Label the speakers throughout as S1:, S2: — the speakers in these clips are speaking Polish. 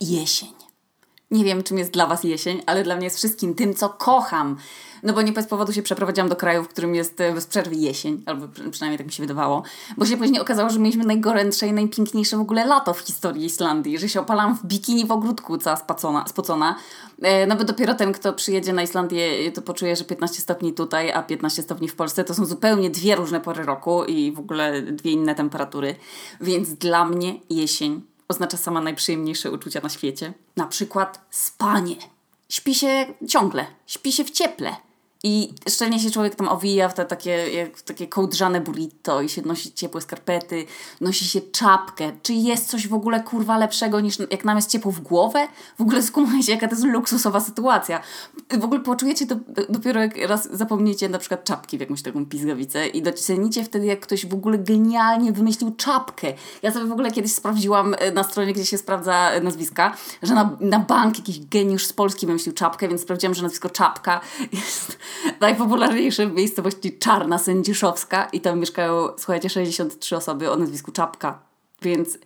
S1: jesień. Nie wiem, czym jest dla Was jesień, ale dla mnie jest wszystkim tym, co kocham. No bo nie bez powodu się przeprowadziłam do kraju, w którym jest e, bez przerwy jesień, albo przynajmniej tak mi się wydawało, bo się później okazało, że mieliśmy najgorętsze i najpiękniejsze w ogóle lato w historii Islandii, że się opalałam w bikini w ogródku, cała spacona, spocona. E, no bo dopiero ten, kto przyjedzie na Islandię, to poczuje, że 15 stopni tutaj, a 15 stopni w Polsce to są zupełnie dwie różne pory roku i w ogóle dwie inne temperatury. Więc dla mnie jesień oznacza sama najprzyjemniejsze uczucia na świecie. Na przykład spanie. Śpi się ciągle, śpi się w cieple. I szczelnie się człowiek tam owija w te takie, w takie kołdrzane burrito i się nosi ciepłe skarpety, nosi się czapkę. Czy jest coś w ogóle kurwa lepszego niż jak nam jest ciepło w głowę? W ogóle skumajcie, jaka to jest luksusowa sytuacja. W ogóle poczujecie to dopiero jak raz zapomnicie na przykład czapki w jakąś taką pizgawicę i docenicie wtedy, jak ktoś w ogóle genialnie wymyślił czapkę. Ja sobie w ogóle kiedyś sprawdziłam e, na stronie, gdzie się sprawdza e, nazwiska, że na, na bank jakiś geniusz z Polski wymyślił czapkę, więc sprawdziłam, że nazwisko Czapka jest najpopularniejsze w miejscowości Czarna Sędziszowska i tam mieszkają, słuchajcie, 63 osoby o nazwisku Czapka. Więc,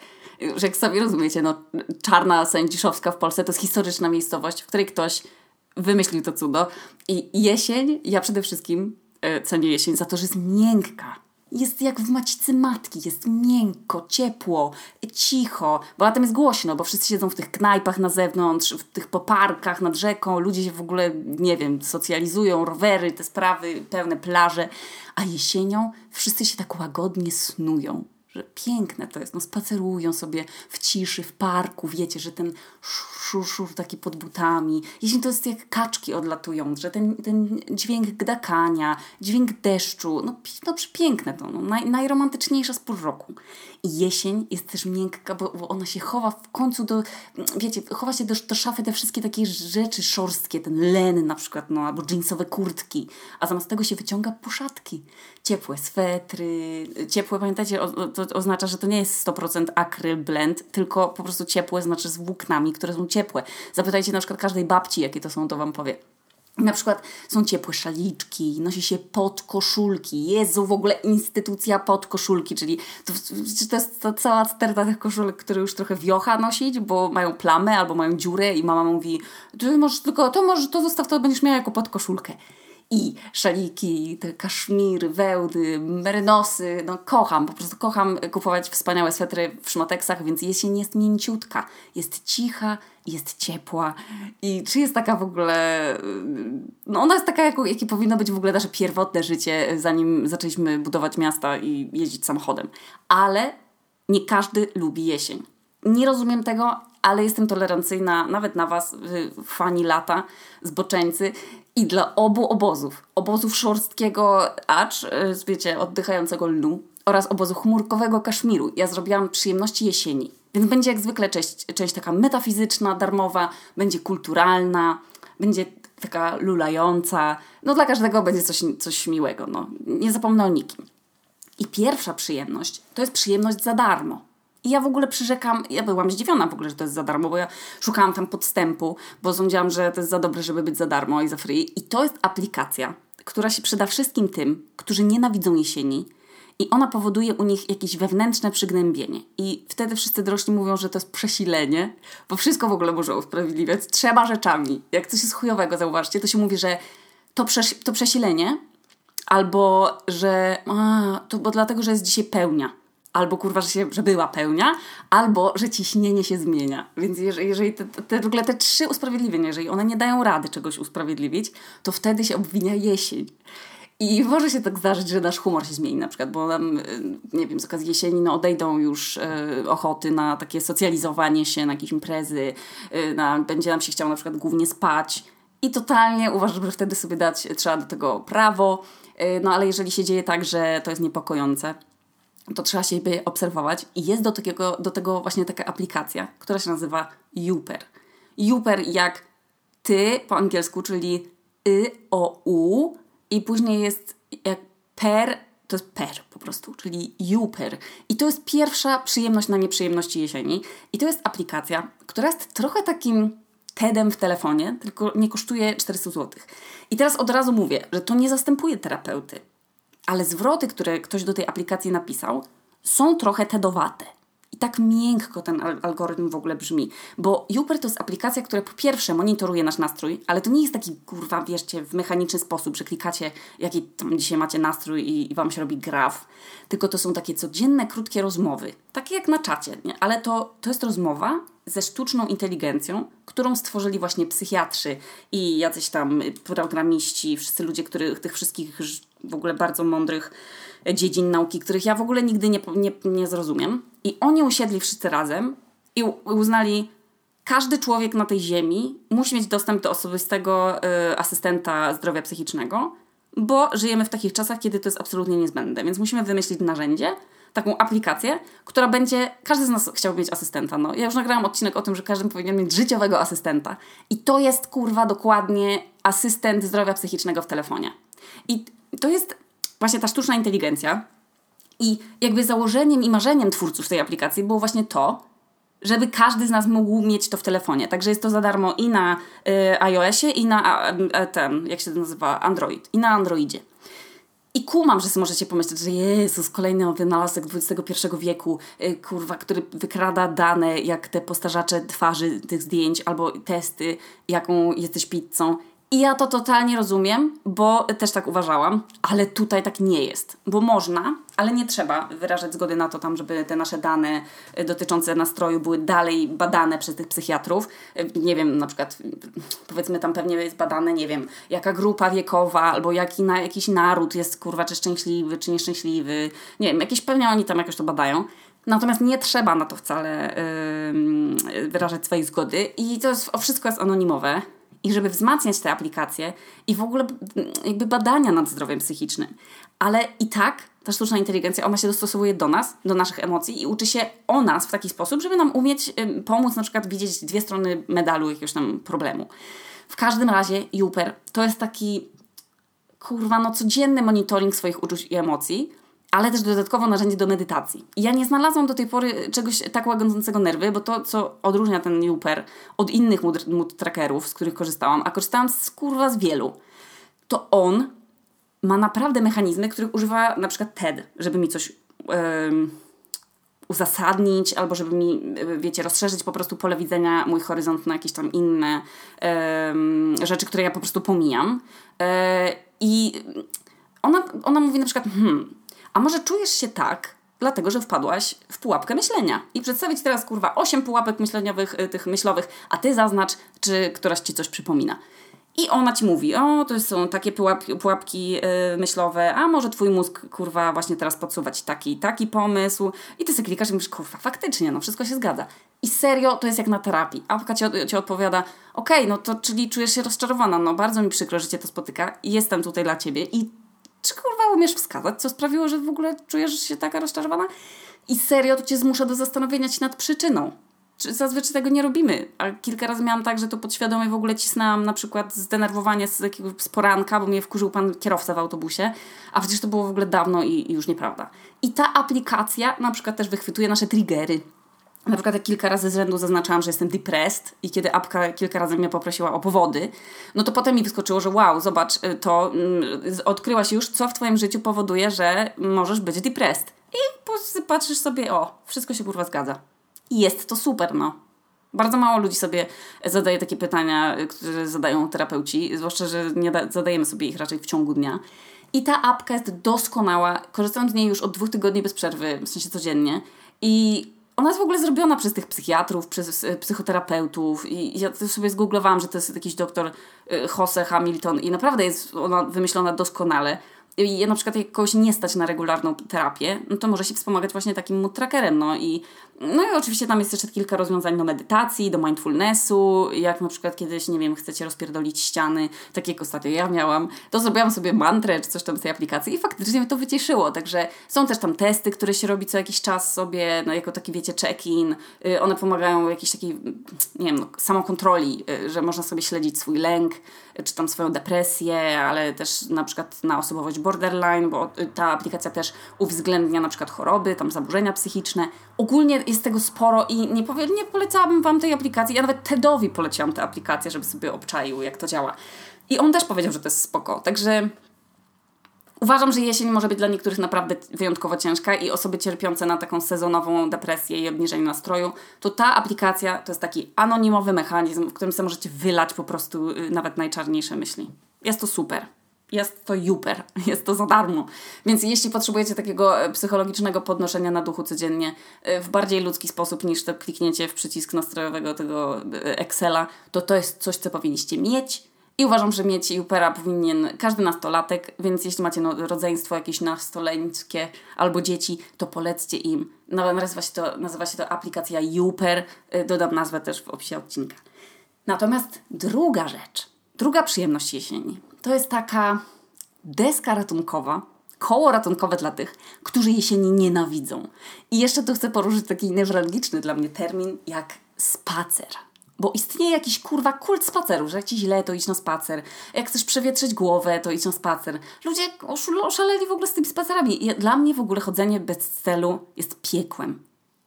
S1: że jak sobie rozumiecie, no Czarna Sędziszowska w Polsce to jest historyczna miejscowość, w której ktoś wymyślił to cudo. I jesień, ja przede wszystkim e, cenię jesień za to, że jest miękka. Jest jak w macicy matki, jest miękko, ciepło, cicho, bo latem jest głośno, bo wszyscy siedzą w tych knajpach na zewnątrz, w tych poparkach nad rzeką, ludzie się w ogóle, nie wiem, socjalizują, rowery, te sprawy, pełne plaże, a jesienią wszyscy się tak łagodnie snują że piękne to jest. No, spacerują sobie w ciszy, w parku, wiecie, że ten szur, szur taki pod butami. Jeśli to jest jak kaczki odlatują, że ten, ten dźwięk gdakania, dźwięk deszczu, no, no przepiękne to, no, naj, najromantyczniejsza z pół roku. Jesień jest też miękka, bo, bo, ona się chowa w końcu do, wiecie, chowa się do, do szafy te wszystkie takie rzeczy szorstkie, ten len na przykład, no, albo jeansowe kurtki, a zamiast tego się wyciąga puszatki, ciepłe swetry, ciepłe, pamiętacie, to oznacza, że to nie jest 100% akryl blend, tylko po prostu ciepłe znaczy z włóknami, które są ciepłe. Zapytajcie na przykład każdej babci, jakie to są, to wam powie. Na przykład są ciepłe szaliczki, nosi się podkoszulki. Jezu, w ogóle instytucja podkoszulki, czyli to, to jest cała sterta tych koszulek, które już trochę wiocha nosić, bo mają plamę albo mają dziurę i mama mówi, ty możesz tylko, to może to zostaw, to będziesz miała jako podkoszulkę i szaliki, te kaszmiry, wełdy, merynosy. No kocham, po prostu kocham kupować wspaniałe swetry w szmateksach, więc jesień jest mięciutka, jest cicha, jest ciepła i czy jest taka w ogóle, no ona jest taka, jak, jakie powinno być w ogóle nasze pierwotne życie, zanim zaczęliśmy budować miasta i jeździć samochodem. Ale nie każdy lubi jesień. Nie rozumiem tego, ale jestem tolerancyjna nawet na Was, fani lata, zboczeńcy i dla obu obozów. Obozów szorstkiego acz, y, wiecie, oddychającego lnu oraz obozu chmurkowego Kaszmiru. Ja zrobiłam przyjemności jesieni. Więc będzie jak zwykle część, część taka metafizyczna, darmowa, będzie kulturalna, będzie taka lulająca. No dla każdego będzie coś, coś miłego. No. Nie zapomnę o nikim. I pierwsza przyjemność to jest przyjemność za darmo. I ja w ogóle przyrzekam, ja byłam zdziwiona w ogóle, że to jest za darmo, bo ja szukałam tam podstępu, bo sądziłam, że to jest za dobre, żeby być za darmo i za free. I to jest aplikacja, która się przyda wszystkim tym, którzy nienawidzą jesieni i ona powoduje u nich jakieś wewnętrzne przygnębienie. I wtedy wszyscy dorośli mówią, że to jest przesilenie, bo wszystko w ogóle może usprawiedliwiać trzema rzeczami. Jak coś jest chujowego, zauważcie, to się mówi, że to, przes to przesilenie albo, że a, to bo dlatego, że jest dzisiaj pełnia albo kurwa, że, się, że była pełnia, albo że ciśnienie się zmienia. Więc jeżeli, jeżeli te, te, w ogóle te trzy usprawiedliwienia, jeżeli one nie dają rady czegoś usprawiedliwić, to wtedy się obwinia jesień. I może się tak zdarzyć, że nasz humor się zmieni na przykład, bo nam, y, nie wiem, z okazji jesieni no, odejdą już y, ochoty na takie socjalizowanie się, na jakieś imprezy, y, na, będzie nam się chciało na przykład głównie spać. I totalnie uważam, że wtedy sobie dać trzeba do tego prawo. Y, no ale jeżeli się dzieje tak, że to jest niepokojące, to trzeba siebie obserwować i jest do, do tego właśnie taka aplikacja, która się nazywa Juper. Juper jak ty po angielsku, czyli y, o, u i później jest jak per, to jest per po prostu, czyli Juper. I to jest pierwsza przyjemność na nieprzyjemności jesieni. I to jest aplikacja, która jest trochę takim TEDem w telefonie, tylko nie kosztuje 400 zł. I teraz od razu mówię, że to nie zastępuje terapeuty ale zwroty, które ktoś do tej aplikacji napisał, są trochę tedowate. I tak miękko ten algorytm w ogóle brzmi. Bo Uper to jest aplikacja, która po pierwsze monitoruje nasz nastrój, ale to nie jest taki, kurwa, wierzcie, w mechaniczny sposób, że klikacie, jaki tam dzisiaj macie nastrój i, i wam się robi graf. Tylko to są takie codzienne, krótkie rozmowy. Takie jak na czacie, nie? Ale to, to jest rozmowa ze sztuczną inteligencją, którą stworzyli właśnie psychiatrzy i jacyś tam programiści, wszyscy ludzie, których tych wszystkich w ogóle bardzo mądrych dziedzin nauki, których ja w ogóle nigdy nie, nie, nie zrozumiem. I oni usiedli wszyscy razem i uznali, każdy człowiek na tej ziemi musi mieć dostęp do osobistego y, asystenta zdrowia psychicznego, bo żyjemy w takich czasach, kiedy to jest absolutnie niezbędne. Więc musimy wymyślić narzędzie, taką aplikację, która będzie. Każdy z nas chciałby mieć asystenta. No, ja już nagrałam odcinek o tym, że każdy powinien mieć życiowego asystenta. I to jest kurwa dokładnie asystent zdrowia psychicznego w telefonie. I to jest właśnie ta sztuczna inteligencja. I jakby założeniem i marzeniem twórców tej aplikacji było właśnie to, żeby każdy z nas mógł mieć to w telefonie. Także jest to za darmo i na y, iOSie, i na a, ten, jak się to nazywa, Android, i na Androidzie. I kumam, że możecie pomyśleć, że Jezus, kolejny wynalazek XXI wieku, y, kurwa, który wykrada dane, jak te postarzacze twarzy tych zdjęć, albo testy, jaką jesteś pizzą. I ja to totalnie rozumiem, bo też tak uważałam, ale tutaj tak nie jest. Bo można, ale nie trzeba wyrażać zgody na to tam, żeby te nasze dane y, dotyczące nastroju były dalej badane przez tych psychiatrów. Y, nie wiem, na przykład powiedzmy tam pewnie jest badane, nie wiem, jaka grupa wiekowa albo jaki na, jakiś naród jest kurwa, czy szczęśliwy, czy nieszczęśliwy. Nie wiem, jakieś pewnie oni tam jakoś to badają. Natomiast nie trzeba na to wcale yy, wyrażać swojej zgody i to jest, wszystko jest anonimowe i żeby wzmacniać te aplikacje i w ogóle jakby badania nad zdrowiem psychicznym. Ale i tak ta sztuczna inteligencja, ona się dostosowuje do nas, do naszych emocji i uczy się o nas w taki sposób, żeby nam umieć pomóc na przykład widzieć dwie strony medalu jakiegoś tam problemu. W każdym razie Juper to jest taki kurwa no codzienny monitoring swoich uczuć i emocji, ale też dodatkowo narzędzie do medytacji. Ja nie znalazłam do tej pory czegoś tak łagodzącego nerwy, bo to, co odróżnia ten Juper od innych mood, mood trackerów, z których korzystałam, a korzystałam z kurwa z wielu, to on ma naprawdę mechanizmy, których używa na przykład TED, żeby mi coś um, uzasadnić, albo żeby mi, wiecie, rozszerzyć po prostu pole widzenia, mój horyzont na jakieś tam inne um, rzeczy, które ja po prostu pomijam. E, I ona, ona mówi na przykład, hmm, a może czujesz się tak, dlatego że wpadłaś w pułapkę myślenia. I przedstawić teraz kurwa osiem pułapek myśleniowych, y, tych myślowych, a ty zaznacz, czy któraś ci coś przypomina. I ona ci mówi, o, to są takie pułapki, pułapki yy, myślowe, a może twój mózg, kurwa, właśnie teraz podsuwać taki taki pomysł. I ty sobie klikasz i mówisz, kurwa, faktycznie, no wszystko się zgadza. I serio, to jest jak na terapii. Apka ci, ci odpowiada, okej, okay, no to czyli czujesz się rozczarowana, no bardzo mi przykro, że cię to spotyka jestem tutaj dla ciebie. I czy kurwa umiesz wskazać, co sprawiło, że w ogóle czujesz się taka rozczarowana? I serio to cię zmusza do zastanowienia się nad przyczyną. Czy zazwyczaj tego nie robimy. A kilka razy miałam tak, że to podświadomie w ogóle cisnęłam na przykład zdenerwowanie z jakiegoś z poranka, bo mnie wkurzył pan kierowca w autobusie, a przecież to było w ogóle dawno i, i już nieprawda. I ta aplikacja na przykład też wychwytuje nasze triggery na przykład jak kilka razy z rzędu zaznaczałam, że jestem depressed i kiedy apka kilka razy mnie poprosiła o powody, no to potem mi wyskoczyło, że wow, zobacz, y, to mm, odkryłaś już, co w twoim życiu powoduje, że możesz być depressed. I patrzysz sobie, o, wszystko się kurwa zgadza. I jest to super, no. Bardzo mało ludzi sobie zadaje takie pytania, y, które zadają terapeuci, zwłaszcza, że nie zadajemy sobie ich raczej w ciągu dnia. I ta apka jest doskonała. Korzystam z niej już od dwóch tygodni bez przerwy, w sensie codziennie. I ona jest w ogóle zrobiona przez tych psychiatrów, przez e, psychoterapeutów i ja sobie zgooglowałam, że to jest jakiś doktor e, Jose Hamilton i naprawdę jest ona wymyślona doskonale. I na przykład jak kogoś nie stać na regularną terapię, no to może się wspomagać właśnie takim mood trackerem, no i, no i oczywiście tam jest jeszcze kilka rozwiązań do medytacji, do mindfulnessu, jak na przykład kiedyś, nie wiem, chcecie rozpierdolić ściany, tak jak ostatnio ja miałam, to zrobiłam sobie mantrę czy coś tam z tej aplikacji i faktycznie mnie to wycieszyło, także są też tam testy, które się robi co jakiś czas sobie, no jako taki wiecie check-in, y, one pomagają jakiejś takiej, nie wiem, no, samokontroli, y, że można sobie śledzić swój lęk, czy tam swoją depresję, ale też na przykład na osobowość borderline, bo ta aplikacja też uwzględnia na przykład choroby, tam zaburzenia psychiczne. Ogólnie jest tego sporo i nie, powie, nie polecałabym Wam tej aplikacji. Ja nawet Tedowi poleciłam tę aplikację, żeby sobie obczaił, jak to działa. I on też powiedział, że to jest spoko. Także Uważam, że jesień może być dla niektórych naprawdę wyjątkowo ciężka i osoby cierpiące na taką sezonową depresję i obniżenie nastroju, to ta aplikacja to jest taki anonimowy mechanizm, w którym sobie możecie wylać po prostu y, nawet najczarniejsze myśli. Jest to super jest to super, jest to za darmo. Więc jeśli potrzebujecie takiego e, psychologicznego podnoszenia na duchu codziennie e, w bardziej ludzki sposób niż to kliknięcie w przycisk nastrojowego tego e, Excela, to to jest coś, co powinniście mieć. I uważam, że mieć Jupera powinien każdy nastolatek, więc jeśli macie no, rodzeństwo jakieś nastoleńskie albo dzieci, to polećcie im. No, nazywa, się to, nazywa się to aplikacja Juper. Dodam nazwę też w opisie odcinka. Natomiast druga rzecz, druga przyjemność jesieni to jest taka deska ratunkowa, koło ratunkowe dla tych, którzy jesieni nienawidzą. I jeszcze tu chcę poruszyć taki newralgiczny dla mnie termin jak spacer. Bo istnieje jakiś kurwa kult spaceru, że jak ci źle, to idź na spacer. Jak chcesz przewietrzyć głowę, to idź na spacer. Ludzie oszaleli w ogóle z tymi spacerami. I dla mnie w ogóle chodzenie bez celu jest piekłem.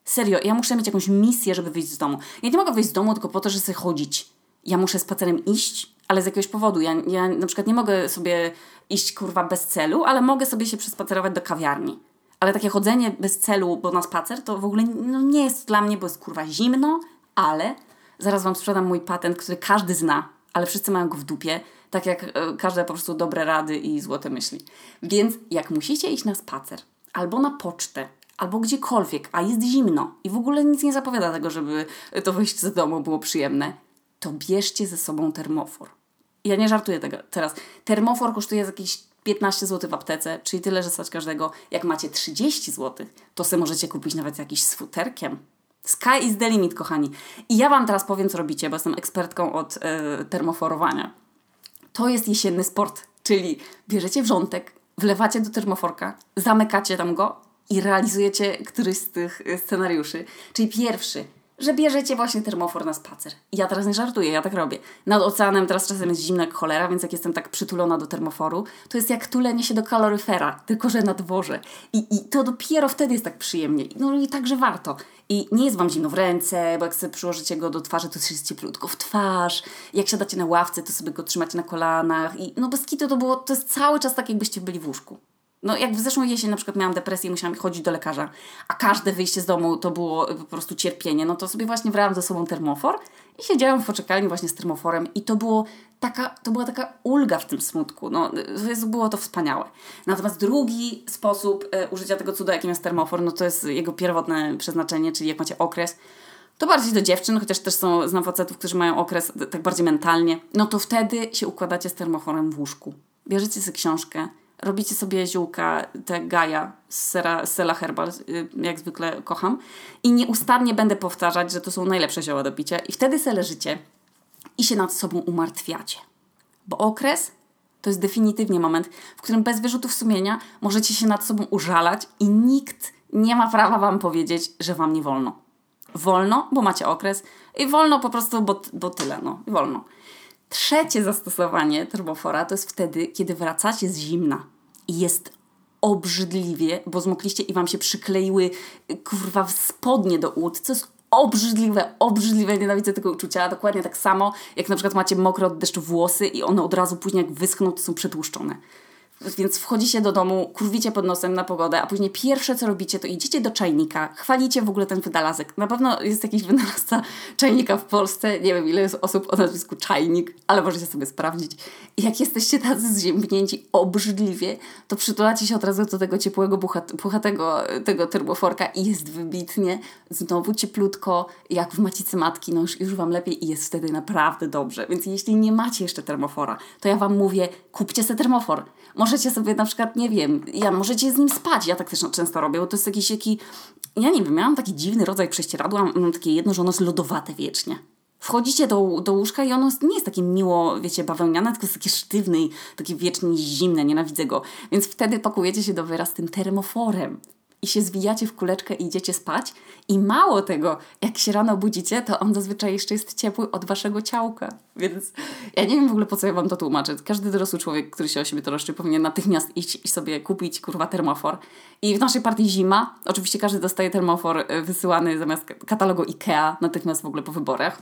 S1: Serio, ja muszę mieć jakąś misję, żeby wyjść z domu. Ja nie mogę wyjść z domu tylko po to, żeby sobie chodzić. Ja muszę spacerem iść, ale z jakiegoś powodu. Ja, ja na przykład nie mogę sobie iść kurwa bez celu, ale mogę sobie się przespacerować do kawiarni. Ale takie chodzenie bez celu, bo na spacer, to w ogóle no, nie jest dla mnie, bo jest kurwa zimno, ale zaraz Wam sprzedam mój patent, który każdy zna, ale wszyscy mają go w dupie, tak jak e, każde po prostu dobre rady i złote myśli. Więc jak musicie iść na spacer, albo na pocztę, albo gdziekolwiek, a jest zimno i w ogóle nic nie zapowiada tego, żeby to wyjść z domu było przyjemne, to bierzcie ze sobą termofor. Ja nie żartuję tego teraz. Termofor kosztuje jakieś 15 zł w aptece, czyli tyle, że stać każdego. Jak macie 30 zł, to sobie możecie kupić nawet jakiś z futerkiem. Sky is the limit, kochani. I ja Wam teraz powiem, co robicie, bo jestem ekspertką od e, termoforowania. To jest jesienny sport, czyli bierzecie wrzątek, wlewacie do termoforka, zamykacie tam go i realizujecie któryś z tych e, scenariuszy. Czyli pierwszy, że bierzecie właśnie termofor na spacer. Ja teraz nie żartuję, ja tak robię. Nad oceanem teraz czasem jest zimno jak cholera, więc jak jestem tak przytulona do termoforu, to jest jak tulenie się do kaloryfera, tylko że na dworze. I, I to dopiero wtedy jest tak przyjemnie. No i także warto. I nie jest Wam zimno w ręce, bo jak sobie przyłożycie go do twarzy, to jest cieplutko w twarz. Jak siadacie na ławce, to sobie go trzymacie na kolanach. I no bez kitu to było, to jest cały czas tak, jakbyście byli w łóżku. No jak w zeszłą jesień na przykład miałam depresję i musiałam chodzić do lekarza, a każde wyjście z domu to było po prostu cierpienie, no to sobie właśnie brałam ze sobą termofor i siedziałam w poczekalni właśnie z termoforem i to było taka, to była taka ulga w tym smutku. No, było to wspaniałe. Natomiast drugi sposób e, użycia tego cuda, jakim jest termofor, no to jest jego pierwotne przeznaczenie, czyli jak macie okres, to bardziej do dziewczyn, chociaż też są, znam facetów, którzy mają okres tak bardziej mentalnie, no to wtedy się układacie z termoforem w łóżku. Bierzecie sobie książkę, robicie sobie ziółka, te Gaia z, sera, Sela Herbal, y, jak zwykle kocham. I nieustannie będę powtarzać, że to są najlepsze zioła do picia. I wtedy se leżycie i się nad sobą umartwiacie. Bo okres to jest definitywnie moment, w którym bez wyrzutów sumienia możecie się nad sobą użalać i nikt nie ma prawa wam powiedzieć, że wam nie wolno. Wolno, bo macie okres i wolno po prostu, bo, bo tyle, no, wolno. Trzecie zastosowanie turbofora to jest wtedy, kiedy wracacie z zimna i jest obrzydliwie, bo zmokliście i wam się przykleiły kurwa w spodnie do ud, co jest obrzydliwe, obrzydliwe, nienawidzę tego uczucia, dokładnie tak samo jak na przykład macie mokre od deszczu włosy i one od razu później jak wyschną, to są przetłuszczone. Więc wchodzicie do domu, kurwicie pod nosem na pogodę, a później pierwsze co robicie, to idziecie do czajnika, chwalicie w ogóle ten wynalazek. Na pewno jest jakiś wynalazca czajnika w Polsce, nie wiem ile jest osób o nazwisku czajnik, ale możecie sobie sprawdzić. I jak jesteście tacy zziębnięci obrzydliwie, to przytulacie się od razu do tego ciepłego, puchatego tego termoforka i jest wybitnie, znowu cieplutko, jak w macicy matki, no już, już Wam lepiej i jest wtedy naprawdę dobrze. Więc jeśli nie macie jeszcze termofora, to ja Wam mówię, kupcie sobie termofor możecie sobie na przykład, nie wiem, ja możecie z nim spać. Ja tak też często robię, bo to jest jakiś taki, ja nie wiem, miałam taki dziwny rodzaj prześcieradła, mam takie jedno, że ono jest lodowate wiecznie. Wchodzicie do, do łóżka i ono nie jest takie miło, wiecie, bawełniane, tylko jest takie sztywne i takie wiecznie zimne, nienawidzę go. Więc wtedy pakujecie się do wyraz tym termoforem i się zwijacie w kuleczkę i idziecie spać. I mało tego, jak się rano budzicie, to on zazwyczaj jeszcze jest ciepły od waszego ciałka. Więc ja nie wiem w ogóle po co ja wam to tłumaczę. Każdy dorosły człowiek, który się o siebie troszczy, powinien natychmiast iść i sobie kupić kurwa termofor. I w naszej partii zima, oczywiście każdy dostaje termofor e, wysyłany zamiast katalogu IKEA natychmiast w ogóle po wyborach.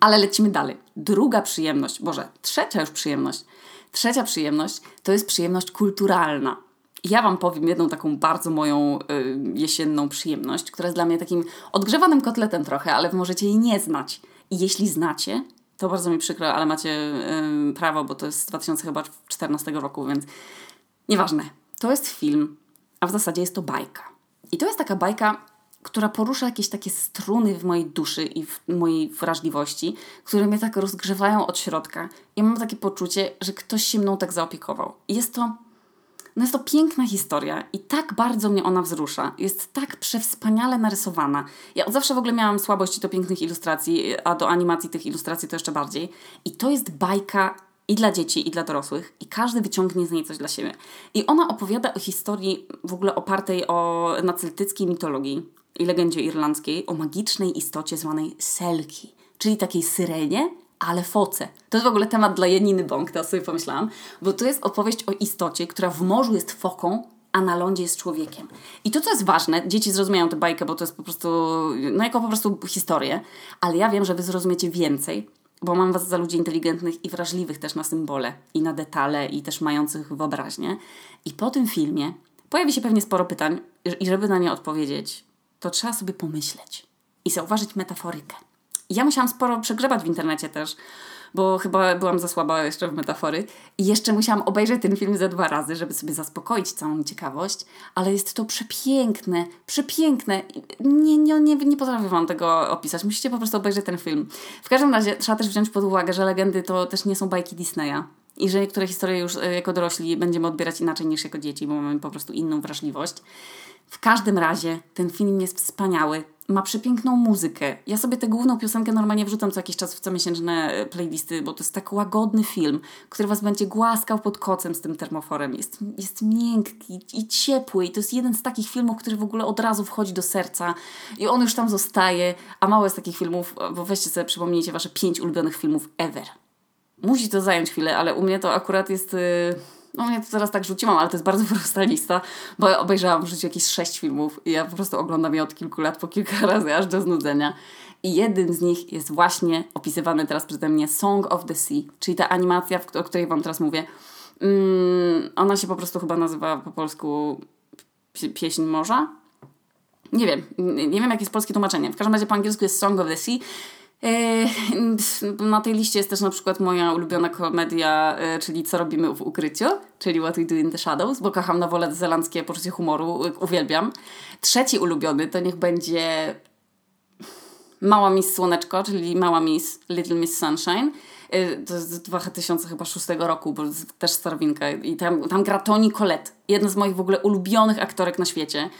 S1: Ale lecimy dalej. Druga przyjemność, Boże, trzecia już przyjemność, Trzecia przyjemność to jest przyjemność kulturalna. Ja Wam powiem jedną taką bardzo moją y, jesienną przyjemność, która jest dla mnie takim odgrzewanym kotletem trochę, ale możecie jej nie znać. I jeśli znacie, to bardzo mi przykro, ale macie y, prawo, bo to jest z 2014 roku, więc nieważne. To jest film, a w zasadzie jest to bajka. I to jest taka bajka, która porusza jakieś takie struny w mojej duszy i w mojej wrażliwości, które mnie tak rozgrzewają od środka. I mam takie poczucie, że ktoś się mną tak zaopiekował. I jest to no jest to piękna historia i tak bardzo mnie ona wzrusza. Jest tak przewspaniale narysowana. Ja od zawsze w ogóle miałam słabości do pięknych ilustracji, a do animacji tych ilustracji to jeszcze bardziej. I to jest bajka i dla dzieci, i dla dorosłych, i każdy wyciągnie z niej coś dla siebie. I ona opowiada o historii w ogóle opartej o, na celtyckiej mitologii i legendzie irlandzkiej, o magicznej istocie zwanej Selki, czyli takiej syrenie, ale foce. To jest w ogóle temat dla Janiny Bąk, teraz sobie pomyślałam, bo to jest opowieść o istocie, która w morzu jest foką, a na lądzie jest człowiekiem. I to, co jest ważne, dzieci zrozumieją tę bajkę, bo to jest po prostu, no jako po prostu historię, ale ja wiem, że wy zrozumiecie więcej, bo mam was za ludzi inteligentnych i wrażliwych też na symbole i na detale i też mających wyobraźnię. I po tym filmie pojawi się pewnie sporo pytań i żeby na nie odpowiedzieć, to trzeba sobie pomyśleć i zauważyć metaforykę ja musiałam sporo przegrzebać w internecie też, bo chyba byłam za słaba jeszcze w metafory. I jeszcze musiałam obejrzeć ten film ze dwa razy, żeby sobie zaspokoić całą ciekawość, ale jest to przepiękne, przepiękne. Nie, nie, nie, nie potrafię Wam tego opisać. Musicie po prostu obejrzeć ten film. W każdym razie trzeba też wziąć pod uwagę, że legendy to też nie są bajki Disneya. I że niektóre historie już e, jako dorośli będziemy odbierać inaczej niż jako dzieci, bo mamy po prostu inną wrażliwość. W każdym razie ten film jest wspaniały ma przepiękną muzykę. Ja sobie tę główną piosenkę normalnie wrzucam co jakiś czas w comiesięczne e, playlisty, bo to jest tak łagodny film, który was będzie głaskał pod kocem z tym termoforem. Jest, jest miękki i ciepły i to jest jeden z takich filmów, który w ogóle od razu wchodzi do serca i on już tam zostaje, a mało jest takich filmów, bo weźcie sobie, przypomnijcie wasze pięć ulubionych filmów ever. Musi to zająć chwilę, ale u mnie to akurat jest... Yy no mnie to teraz tak rzuciłam, ale to jest bardzo prosta lista, bo ja obejrzałam w życiu jakieś sześć filmów i ja po prostu oglądam je od kilku lat po kilka razy, aż do znudzenia. I jednym z nich jest właśnie opisywany teraz przeze mnie Song of the Sea, czyli ta animacja, o której Wam teraz mówię. Mm, ona się po prostu chyba nazywa po polsku Pieśń Morza. Nie wiem, nie wiem jakie jest polskie tłumaczenie. W każdym razie po angielsku jest Song of the Sea na tej liście jest też na przykład moja ulubiona komedia, e, czyli Co robimy w ukryciu, czyli What We Do in the Shadows, bo kocham zelandzkie poczucie humoru, uwielbiam. Trzeci ulubiony to niech będzie Mała Miss Słoneczko, czyli Mała Miss, Little Miss Sunshine. E, to jest z 2006 roku, bo też starowinka. I tam, tam gra Toni Collette, jedna z moich w ogóle ulubionych aktorek na świecie.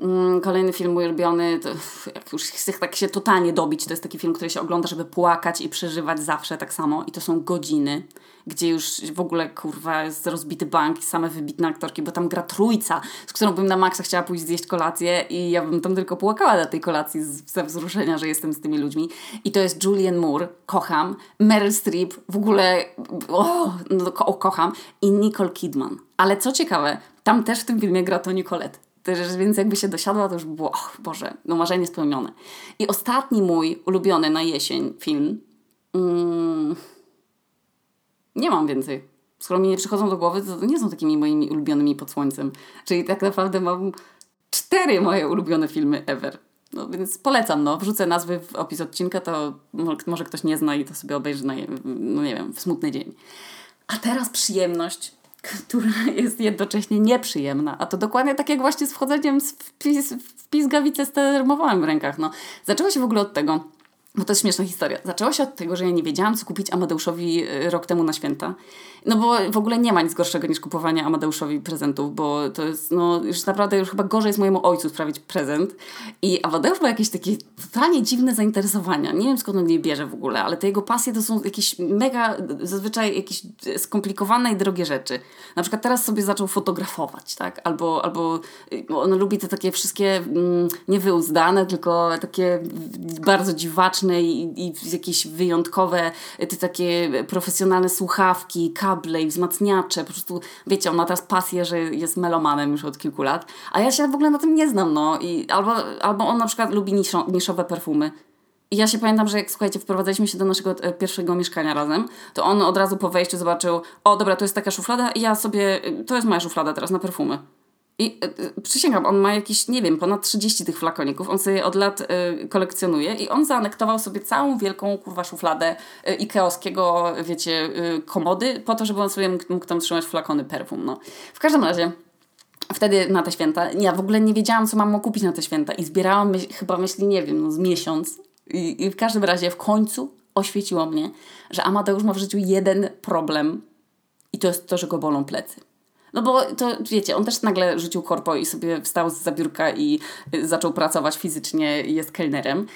S1: Mm, kolejny film ulubiony, to jak już chcę tak się totalnie dobić, to jest taki film, który się ogląda, żeby płakać i przeżywać zawsze tak samo. I to są godziny, gdzie już w ogóle kurwa jest rozbity bank i same wybitne aktorki, bo tam gra trójca, z którą bym na maksa chciała pójść zjeść kolację i ja bym tam tylko płakała na tej kolacji ze wzruszenia, że jestem z tymi ludźmi. I to jest Julian Moore, kocham, Meryl Streep, w ogóle o, no, ko kocham i Nicole Kidman. Ale co ciekawe, tam też w tym filmie gra Toni Więc jakby się dosiadła, to już było, och Boże, no marzenie spełnione. I ostatni mój ulubiony na jesień film, mm, nie mam więcej. Skoro mi nie przychodzą do głowy, to nie są takimi moimi ulubionymi pod słońcem. Czyli tak naprawdę mam cztery moje ulubione filmy ever. No więc polecam, no. Wrzucę nazwy w opis odcinka, to może ktoś nie zna i to sobie obejrzy na, no nie wiem, w smutny dzień. A teraz przyjemność która jest jednocześnie nieprzyjemna. A to dokładnie tak jak właśnie z wchodzeniem w, pis, w z termowałem w rękach. No. Zaczęło się w ogóle od tego, bo to jest śmieszna historia. Zaczęło się od tego, że ja nie wiedziałam, co kupić Amadeuszowi y, rok temu na święta. No bo w ogóle nie ma nic gorszego niż kupowanie Amadeuszowi prezentów, bo to jest, no już naprawdę już chyba gorzej jest mojemu ojcu sprawić prezent. I Amadeusz ma jakieś takie totalnie dziwne zainteresowania. Nie wiem skąd on je bierze w ogóle, ale te jego pasje to są jakieś mega, zazwyczaj jakieś skomplikowane i drogie rzeczy. Na przykład teraz sobie zaczął fotografować, tak? Albo, albo y, on lubi te takie wszystkie mm, nie wyuzdane, tylko takie bardzo dziwaczne i, i jakieś wyjątkowe, te takie profesjonalne słuchawki, kable, i wzmacniacze. Po prostu, wiecie, on ma teraz pasję, że jest melomanem już od kilku lat, a ja się w ogóle na tym nie znam, no. I albo, albo on na przykład lubi niszo, niszowe perfumy. I ja się pamiętam, że jak słuchajcie, wprowadzaliśmy się do naszego e, pierwszego mieszkania razem, to on od razu po wejściu zobaczył, o dobra, to jest taka szuflada i ja sobie, to jest moja szuflada teraz na perfumy. I y, przysięgam, on ma jakieś, nie wiem, ponad 30 tych flakoników. On sobie od lat y, kolekcjonuje i on zaanektował sobie całą wielką kurwa szufladę y, ikeowskiego, wiecie, komody, po to, żeby on sobie mógł, mógł tam trzymać flakony perfum. No. W każdym razie, wtedy na te święta, ja w ogóle nie wiedziałam, co mam kupić na te święta i zbierałam myśl, chyba myśli, nie wiem, no, z miesiąc. I, I w każdym razie w końcu oświeciło mnie, że Amadeusz ma w życiu jeden problem i to jest to, że go bolą plecy. No bo to wiecie, on też nagle rzucił korpo i sobie wstał z zabiórka i y, zaczął pracować fizycznie, jest kelnerem.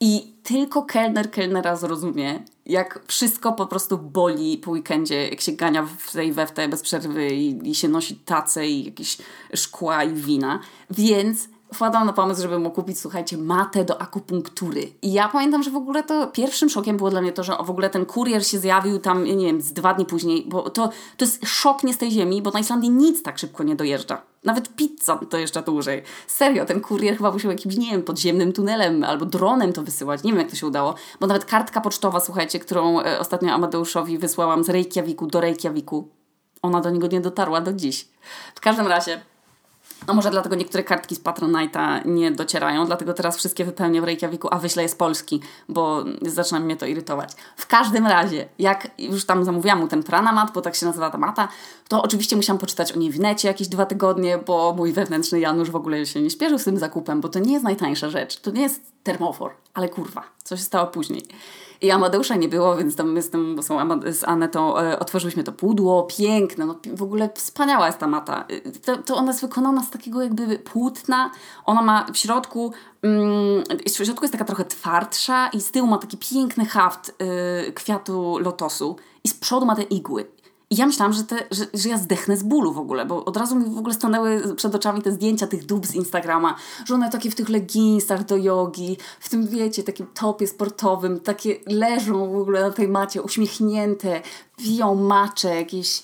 S1: I tylko kelner kelnera zrozumie, jak wszystko po prostu boli po weekendzie, jak się gania w tej we bez przerwy i, i się nosi tace i jakieś szkła i wina. Więc wpadłam na pomysł, żeby mu kupić, słuchajcie, matę do akupunktury. I ja pamiętam, że w ogóle to pierwszym szokiem było dla mnie to, że w ogóle ten kurier się zjawił tam, nie wiem, z dwa dni później, bo to, to jest szok nie z tej ziemi, bo na Islandii nic tak szybko nie dojeżdża. Nawet pizza to jeszcze dłużej. Serio, ten kurier chyba musiał jakimś, nie wiem, podziemnym tunelem albo dronem to wysyłać. Nie wiem, jak to się udało, bo nawet kartka pocztowa, słuchajcie, którą e, ostatnio Amadeuszowi wysłałam z Reykjaviku do Reykjaviku, ona do niego nie dotarła do dziś. W każdym razie no może dlatego niektóre kartki z Patronite'a nie docierają, dlatego teraz wszystkie wypełnię w Reykjaviku, a wyślę je z Polski, bo zaczyna mnie to irytować. W każdym razie, jak już tam zamówiłam mu ten pranamat, bo tak się nazywa ta mata, to oczywiście musiałam poczytać o niej w necie jakieś dwa tygodnie, bo mój wewnętrzny Janusz w ogóle się nie śpieszył z tym zakupem, bo to nie jest najtańsza rzecz, to nie jest termofor, ale kurwa, co się stało później. I Amadeusza nie było, więc tam my z, tym, z Anetą e, otworzyliśmy to pudło, piękne, no w ogóle wspaniała jest ta mata. E, to, to ona jest wykonana z takiego jakby płótna, ona ma w środku, mm, w środku jest taka trochę twardsza i z tyłu ma taki piękny haft y, kwiatu lotosu i z przodu ma te igły. I ja myślałam, że, te, że, że ja zdechnę z bólu w ogóle, bo od razu mi w ogóle stanęły przed oczami te zdjęcia tych dób z Instagrama, że one takie w tych leginsach do jogi, w tym wiecie, takim topie sportowym, takie leżą w ogóle na tej macie, uśmiechnięte, piją macze, jakieś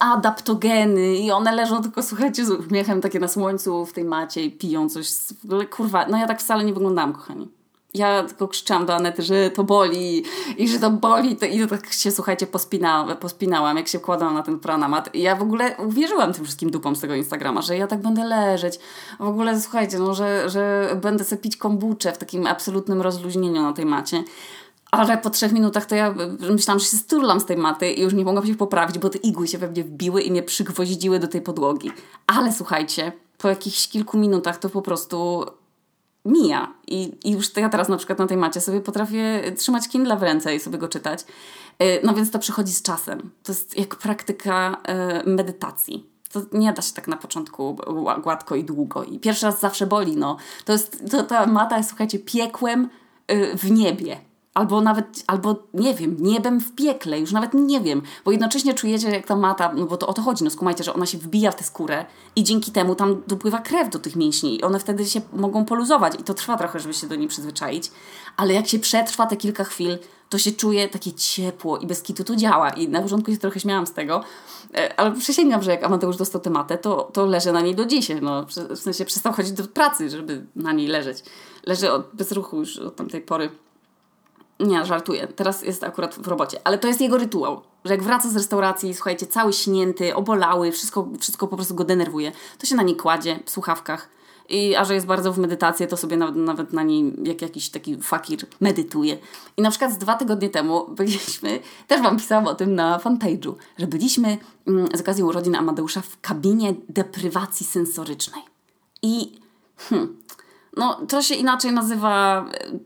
S1: adaptogeny i one leżą tylko, słuchajcie, z uśmiechem takie na słońcu w tej macie i piją coś. W ogóle, kurwa, no ja tak wcale nie wyglądałam, kochani ja tylko krzyczałam do Anety, że to boli i że to boli to, i tak się, słuchajcie, pospinałam, pospinałam, jak się wkładałam na ten pranamat. I ja w ogóle uwierzyłam tym wszystkim dupom z tego Instagrama, że ja tak będę leżeć. W ogóle, słuchajcie, no, że, że będę sobie pić kombuczę w takim absolutnym rozluźnieniu na tej macie. Ale po trzech minutach to ja myślałam, że się sturlam z tej maty i już nie mogłam się poprawić, bo te igły się we mnie wbiły i mnie przygwoździły do tej podłogi. Ale słuchajcie, po jakichś kilku minutach to po prostu mija. I, I już ja teraz na przykład na tej macie sobie potrafię trzymać Kindle w ręce i sobie go czytać. Y, no więc to przychodzi z czasem. To jest jak praktyka y, medytacji. To nie da się tak na początku gładko i długo. I pierwszy raz zawsze boli. No. To jest, to, ta mata jest, słuchajcie, piekłem y, w niebie albo nawet, albo nie wiem, niebem w piekle, już nawet nie wiem, bo jednocześnie czujecie jak ta mata, no bo to o to chodzi, no skumajcie, że ona się wbija w tę skórę i dzięki temu tam dopływa krew do tych mięśni i one wtedy się mogą poluzować i to trwa trochę, żeby się do niej przyzwyczaić, ale jak się przetrwa te kilka chwil, to się czuje takie ciepło i bez kitu to działa i na początku się trochę śmiałam z tego, e, ale przysięgam, że jak Amateusz dostał tę matę, to, to leży na niej do dzisiaj, no, w sensie przestał chodzić do pracy, żeby na niej leżeć. Leży od, bez ruchu już od tamtej pory. Nie, żartuję. Teraz jest akurat w robocie. Ale to jest jego rytuał. Że jak wraca z restauracji, słuchajcie, cały śnięty, obolały, wszystko, wszystko po prostu go denerwuje, to się na niej kładzie w słuchawkach. I, a że jest bardzo w medytację, to sobie nawet, nawet na niej jak jakiś taki fakir medytuje. I na przykład z dwa tygodnie temu byliśmy, też Wam pisałam o tym na fanpage'u, że byliśmy mm, z okazji urodzin Amadeusza w kabinie deprywacji sensorycznej. I hmm, no, to się inaczej nazywa e,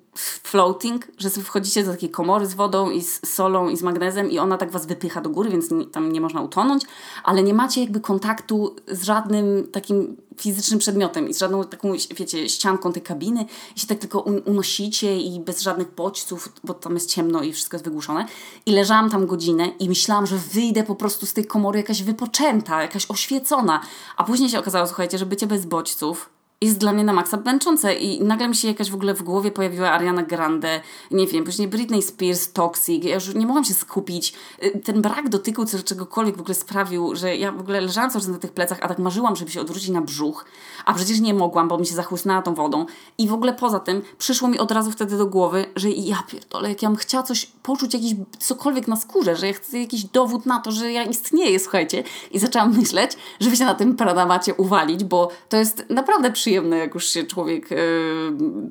S1: floating, że wchodzicie do takiej komory z wodą i z solą i z magnezem i ona tak was wypycha do góry, więc tam nie można utonąć, ale nie macie jakby kontaktu z żadnym takim fizycznym przedmiotem i z żadną taką, wiecie, ścianką tej kabiny i się tak tylko unosicie i bez żadnych bodźców, bo tam jest ciemno i wszystko jest wygłuszone. I leżałam tam godzinę i myślałam, że wyjdę po prostu z tej komory jakaś wypoczęta, jakaś oświecona. A później się okazało, słuchajcie, że bycie bez bodźców jest dla mnie na maksa męczące i nagle mi się jakaś w ogóle w głowie pojawiła Ariana Grande, nie wiem, później Britney Spears, Toxic, ja już nie mogłam się skupić. Y, ten brak dotyku czy czegokolwiek w ogóle sprawił, że ja w ogóle leżałam cały czas na tych plecach, a tak marzyłam, żeby się odwrócić na brzuch, a przecież nie mogłam, bo mi się zachłysnęła tą wodą i w ogóle poza tym przyszło mi od razu wtedy do głowy, że ja pierdolę, jak ja bym chciała coś poczuć, jakiś cokolwiek na skórze, że ja chcę jakiś dowód na to, że ja istnieję, słuchajcie. I zaczęłam myśleć, żeby się na tym pranamacie uwalić, bo to jest naprawdę przyjemne przyjemne, jak już się człowiek yy,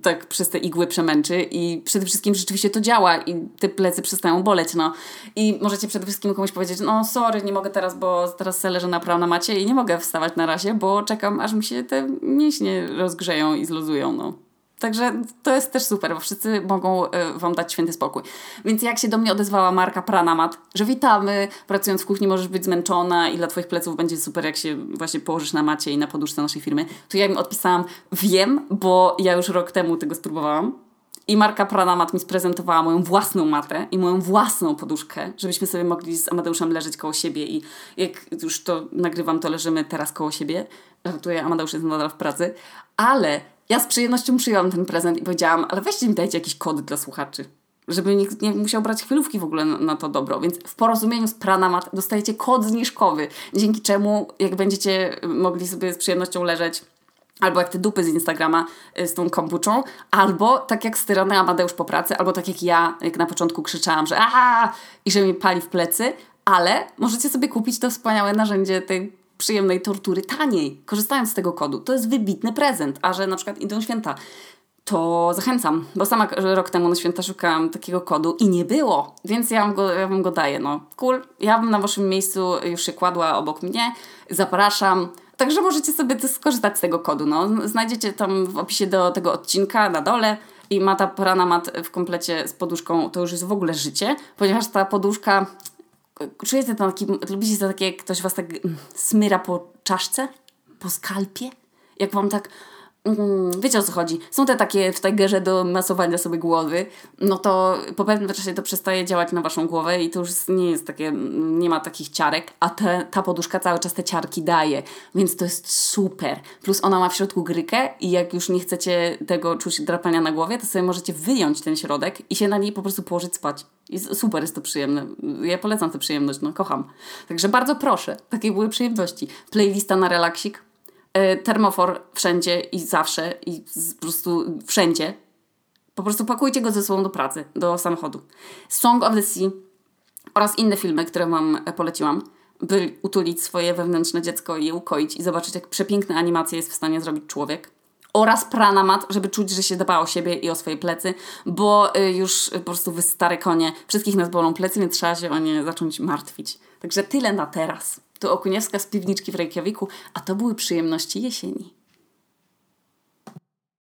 S1: tak przez te igły przemęczy i przede wszystkim rzeczywiście to działa i te plecy przestają boleć, no. I możecie przede wszystkim komuś powiedzieć, no sorry, nie mogę teraz, bo teraz leżę na na macie i nie mogę wstawać na razie, bo czekam, aż mi się te mięśnie rozgrzeją i zluzują, no. Także to jest też super, bo wszyscy mogą y, Wam dać święty spokój. Więc jak się do mnie odezwała marka Pranamat, że witamy, pracując w kuchni możesz być zmęczona i dla Twoich pleców będzie super, jak się właśnie położysz na macie i na poduszce naszej firmy, to ja im odpisałam, wiem, bo ja już rok temu tego spróbowałam. I marka Pranamat mi sprezentowała moją własną matę i moją własną poduszkę, żebyśmy sobie mogli z Amadeuszem leżeć koło siebie i jak już to nagrywam, to leżymy teraz koło siebie. Żartuję, Amadeusz jest nadal w pracy. Ale ja z przyjemnością przyjęłam ten prezent i powiedziałam, ale weźcie mi dajcie jakiś kod dla słuchaczy. Żeby nikt nie musiał brać chwilówki w ogóle na, na to dobro. Więc w porozumieniu z Pranamat dostajecie kod zniżkowy, dzięki czemu jak będziecie mogli sobie z przyjemnością leżeć albo jak te dupy z Instagrama y, z tą kombuczą, albo tak jak styrany Amadeusz po pracy, albo tak jak ja, jak na początku krzyczałam, że aaa i że mi pali w plecy, ale możecie sobie kupić to wspaniałe narzędzie tej przyjemnej tortury taniej, korzystając z tego kodu. To jest wybitny prezent, a że na przykład idą święta, to zachęcam, bo sama rok temu na święta szukałam takiego kodu i nie było, więc ja wam go, ja wam go daję. No, cool. Ja bym na waszym miejscu już się kładła obok mnie. Zapraszam. Także możecie sobie skorzystać z tego kodu. No. Znajdziecie tam w opisie do tego odcinka na dole i mata porana mat w komplecie z poduszką to już jest w ogóle życie, ponieważ ta poduszka czujecie to taki, lubicie to takie, jak ktoś was tak mm, smyra po czaszce, po skalpie? Jak wam tak Mm, wiecie o co chodzi. Są te takie w Tigerze do masowania sobie głowy, no to po pewnym czasie to przestaje działać na waszą głowę i to już nie jest takie, nie ma takich ciarek, a te, ta poduszka cały czas te ciarki daje, więc to jest super. Plus ona ma w środku grykę i jak już nie chcecie tego czuć drapania na głowie, to sobie możecie wyjąć ten środek i się na niej po prostu położyć spać. I super, jest to przyjemne. Ja polecam tę przyjemność, no kocham. Także bardzo proszę, takie były przyjemności. Playlista na relaksik, termofor wszędzie i zawsze i po prostu wszędzie. Po prostu pakujcie go ze sobą do pracy, do samochodu. Song of the Sea oraz inne filmy, które Wam poleciłam, by utulić swoje wewnętrzne dziecko i je ukoić i zobaczyć, jak przepiękne animacje jest w stanie zrobić człowiek. Oraz pranamat, żeby czuć, że się dba o siebie i o swoje plecy, bo y, już po prostu wy stare konie, wszystkich nas bolą plecy, więc trzeba się o nie zacząć martwić. Także tyle na teraz. To Okuniewska z piwniczki w Reykjaviku, a to były przyjemności jesieni.